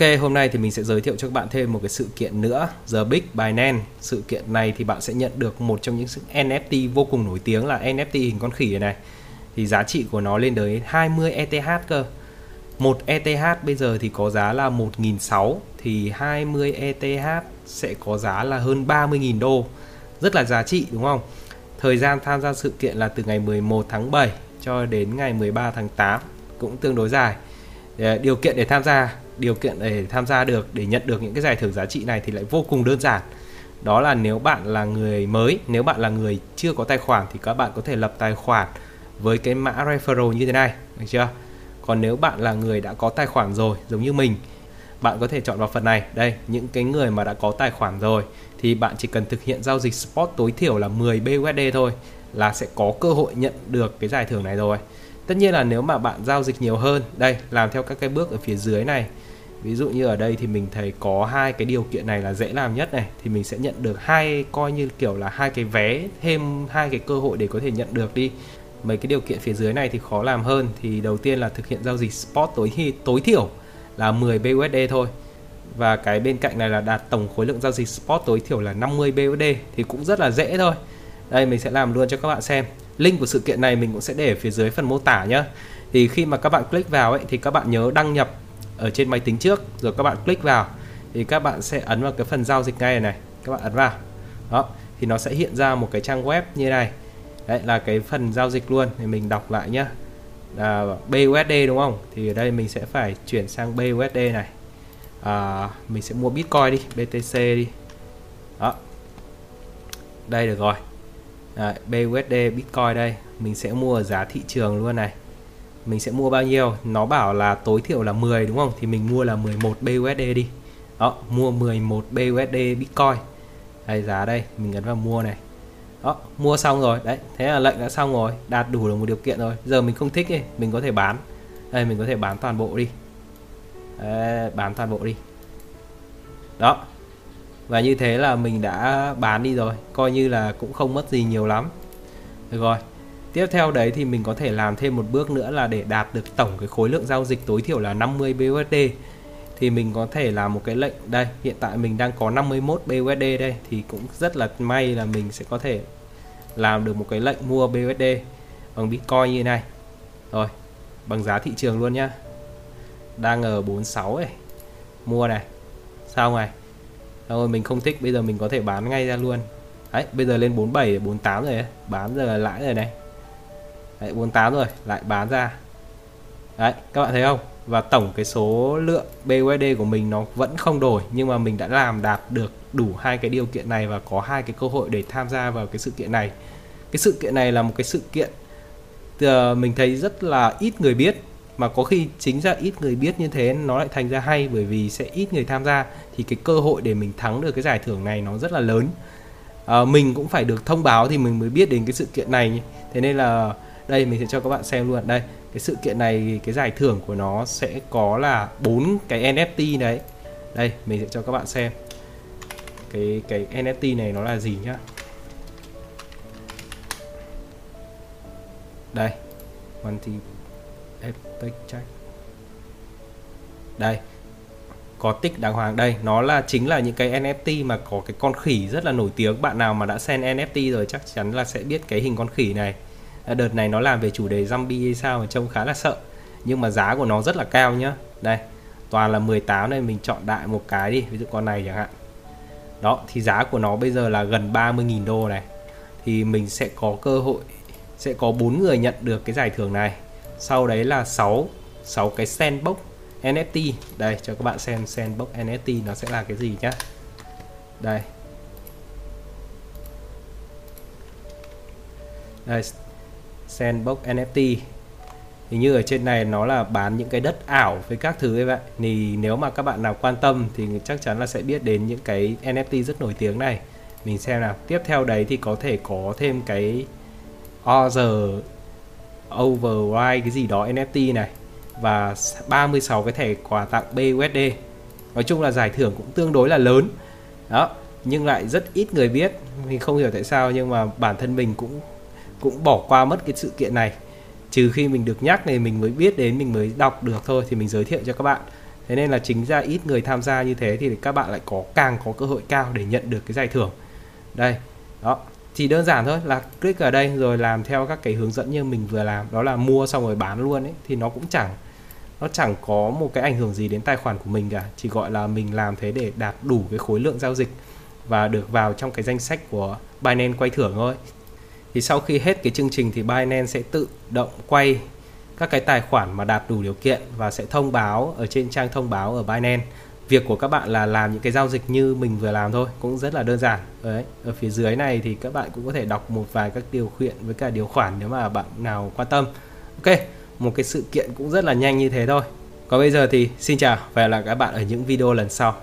Ok, hôm nay thì mình sẽ giới thiệu cho các bạn thêm một cái sự kiện nữa, The Big Binance. Sự kiện này thì bạn sẽ nhận được một trong những NFT vô cùng nổi tiếng là NFT hình con khỉ này. Thì giá trị của nó lên tới 20 ETH cơ. Một ETH bây giờ thì có giá là 1.600 thì 20 ETH sẽ có giá là hơn 30.000 đô. Rất là giá trị đúng không? Thời gian tham gia sự kiện là từ ngày 11 tháng 7 cho đến ngày 13 tháng 8 cũng tương đối dài. Ờ, điều kiện để tham gia, điều kiện để tham gia được, để nhận được những cái giải thưởng giá trị này thì lại vô cùng đơn giản. Đó là nếu bạn là người mới, nếu bạn là người chưa có tài khoản thì các bạn có thể lập tài khoản với cái mã referral như thế này, được chưa? Còn nếu bạn là người đã có tài khoản rồi, giống như mình, bạn có thể chọn vào phần này. Đây, những cái người mà đã có tài khoản rồi thì bạn chỉ cần thực hiện giao dịch spot tối thiểu là 10 BUSD thôi là sẽ có cơ hội nhận được cái giải thưởng này rồi tất nhiên là nếu mà bạn giao dịch nhiều hơn, đây, làm theo các cái bước ở phía dưới này. Ví dụ như ở đây thì mình thấy có hai cái điều kiện này là dễ làm nhất này, thì mình sẽ nhận được hai, coi như kiểu là hai cái vé, thêm hai cái cơ hội để có thể nhận được đi. Mấy cái điều kiện phía dưới này thì khó làm hơn, thì đầu tiên là thực hiện giao dịch spot tối thi tối thiểu là 10 BUSD thôi. Và cái bên cạnh này là đạt tổng khối lượng giao dịch spot tối thiểu là 50 BUSD thì cũng rất là dễ thôi. Đây, mình sẽ làm luôn cho các bạn xem link của sự kiện này mình cũng sẽ để ở phía dưới phần mô tả nhé thì khi mà các bạn click vào ấy thì các bạn nhớ đăng nhập ở trên máy tính trước rồi các bạn click vào thì các bạn sẽ ấn vào cái phần giao dịch ngay này các bạn ấn vào. Đó thì nó sẽ hiện ra một cái trang web như này. Đấy là cái phần giao dịch luôn thì mình đọc lại nhá. Là BUSD đúng không? Thì ở đây mình sẽ phải chuyển sang BUSD này. À, mình sẽ mua Bitcoin đi BTC đi. Đó. Đây được rồi. BUSD Bitcoin đây. Mình sẽ mua ở giá thị trường luôn này. Mình sẽ mua bao nhiêu? Nó bảo là tối thiểu là 10 đúng không? Thì mình mua là 11 BUSD đi. Đó mua 11 BUSD Bitcoin. Đây giá đây mình ấn vào mua này. Đó mua xong rồi. Đấy thế là lệnh đã xong rồi. Đạt đủ được một điều kiện rồi. Giờ mình không thích thì mình có thể bán. Đây mình có thể bán toàn bộ đi. Đấy, bán toàn bộ đi. Đó và như thế là mình đã bán đi rồi, coi như là cũng không mất gì nhiều lắm. Được rồi. Tiếp theo đấy thì mình có thể làm thêm một bước nữa là để đạt được tổng cái khối lượng giao dịch tối thiểu là 50 BUSD thì mình có thể làm một cái lệnh. Đây, hiện tại mình đang có 51 BUSD đây. Thì cũng rất là may là mình sẽ có thể làm được một cái lệnh mua BUSD bằng vâng, Bitcoin như này. Rồi, bằng giá thị trường luôn nhá. Đang ở 46 này mua này. Sao này? Rồi, mình không thích, bây giờ mình có thể bán ngay ra luôn. Đấy, bây giờ lên 47 48 rồi bán giờ là lãi rồi này. Đấy 48 rồi, lại bán ra. Đấy, các bạn thấy không? Và tổng cái số lượng BUSD của mình nó vẫn không đổi, nhưng mà mình đã làm đạt được đủ hai cái điều kiện này và có hai cái cơ hội để tham gia vào cái sự kiện này. Cái sự kiện này là một cái sự kiện ờ, mình thấy rất là ít người biết mà có khi chính ra ít người biết như thế nó lại thành ra hay bởi vì sẽ ít người tham gia. Thì cái cơ hội để mình thắng được cái giải thưởng này nó rất là lớn. À, mình cũng phải được thông báo thì mình mới biết đến cái sự kiện này thế nên là đây mình sẽ cho các bạn xem luôn đây cái sự kiện này cái giải thưởng của nó sẽ có là bốn cái NFT đấy. Đây mình sẽ cho các bạn xem. Cái cái NFT này nó là gì nhá. Đây multi epic check. Đây, có tích đàng hoàng. Đây, nó là, chính là những cái NFT mà có cái con khỉ rất là nổi tiếng. Bạn nào mà đã xem NFT rồi chắc chắn là sẽ biết cái hình con khỉ này. À, đợt này nó làm về chủ đề zombie hay sao mà trông khá là sợ. Nhưng mà giá của nó rất là cao nhá. Đây, toàn là 18 này, mình chọn đại một cái đi. Ví dụ con này chẳng hạn. Đó, thì giá của nó bây giờ là gần 30.000 đô này. Thì mình sẽ có cơ hội, sẽ có bốn người nhận được cái giải thưởng này sau đấy là 6 6 cái sandbox NFT đây, cho các bạn xem sandbox NFT nó sẽ là cái gì nhá. Đây. Đây, sandbox NFT thì như ở trên này nó là bán những cái đất ảo với các thứ ấy vậy thì nếu mà các bạn nào quan tâm thì chắc chắn là sẽ biết đến những cái NFT rất nổi tiếng này. Mình xem nào. Tiếp theo đấy thì có thể có thêm cái Other Override cái gì đó NFT này và 36 cái thẻ quà tặng BUSD nói chung là giải thưởng cũng tương đối là lớn. Đó, nhưng lại rất ít người biết. Mình không hiểu tại sao, nhưng mà bản thân mình cũng cũng bỏ qua mất cái sự kiện này. Trừ khi mình được nhắc này mình mới biết đến, mình mới đọc được thôi, thì mình giới thiệu cho các bạn. Thế nên là chính ra ít người tham gia như thế thì các bạn lại có, càng có cơ hội cao để nhận được cái giải thưởng. Đây, đó chỉ đơn giản thôi là click ở đây rồi làm theo các cái hướng dẫn như mình vừa làm. Đó là mua xong rồi bán luôn ấy, thì nó cũng chẳng, nó chẳng có một cái ảnh hưởng gì đến tài khoản của mình cả. Chỉ gọi là mình làm thế để đạt đủ cái khối lượng giao dịch và được vào trong cái danh sách của Binance quay thưởng thôi. Thì sau khi hết cái chương trình thì Binance sẽ tự động quay các cái tài khoản mà đạt đủ điều kiện và sẽ thông báo ở trên trang thông báo ở Binance việc của các bạn là làm những cái giao dịch như mình vừa làm thôi, cũng rất là đơn giản. Đấy, ở phía dưới này thì các bạn cũng có thể đọc một vài các điều kiện với cả điều khoản nếu mà bạn nào quan tâm. Ok, một cái sự kiện cũng rất là nhanh như thế thôi. Còn bây giờ thì xin chào và hẹn gặp lại các bạn ở những video lần sau.